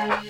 Yeah.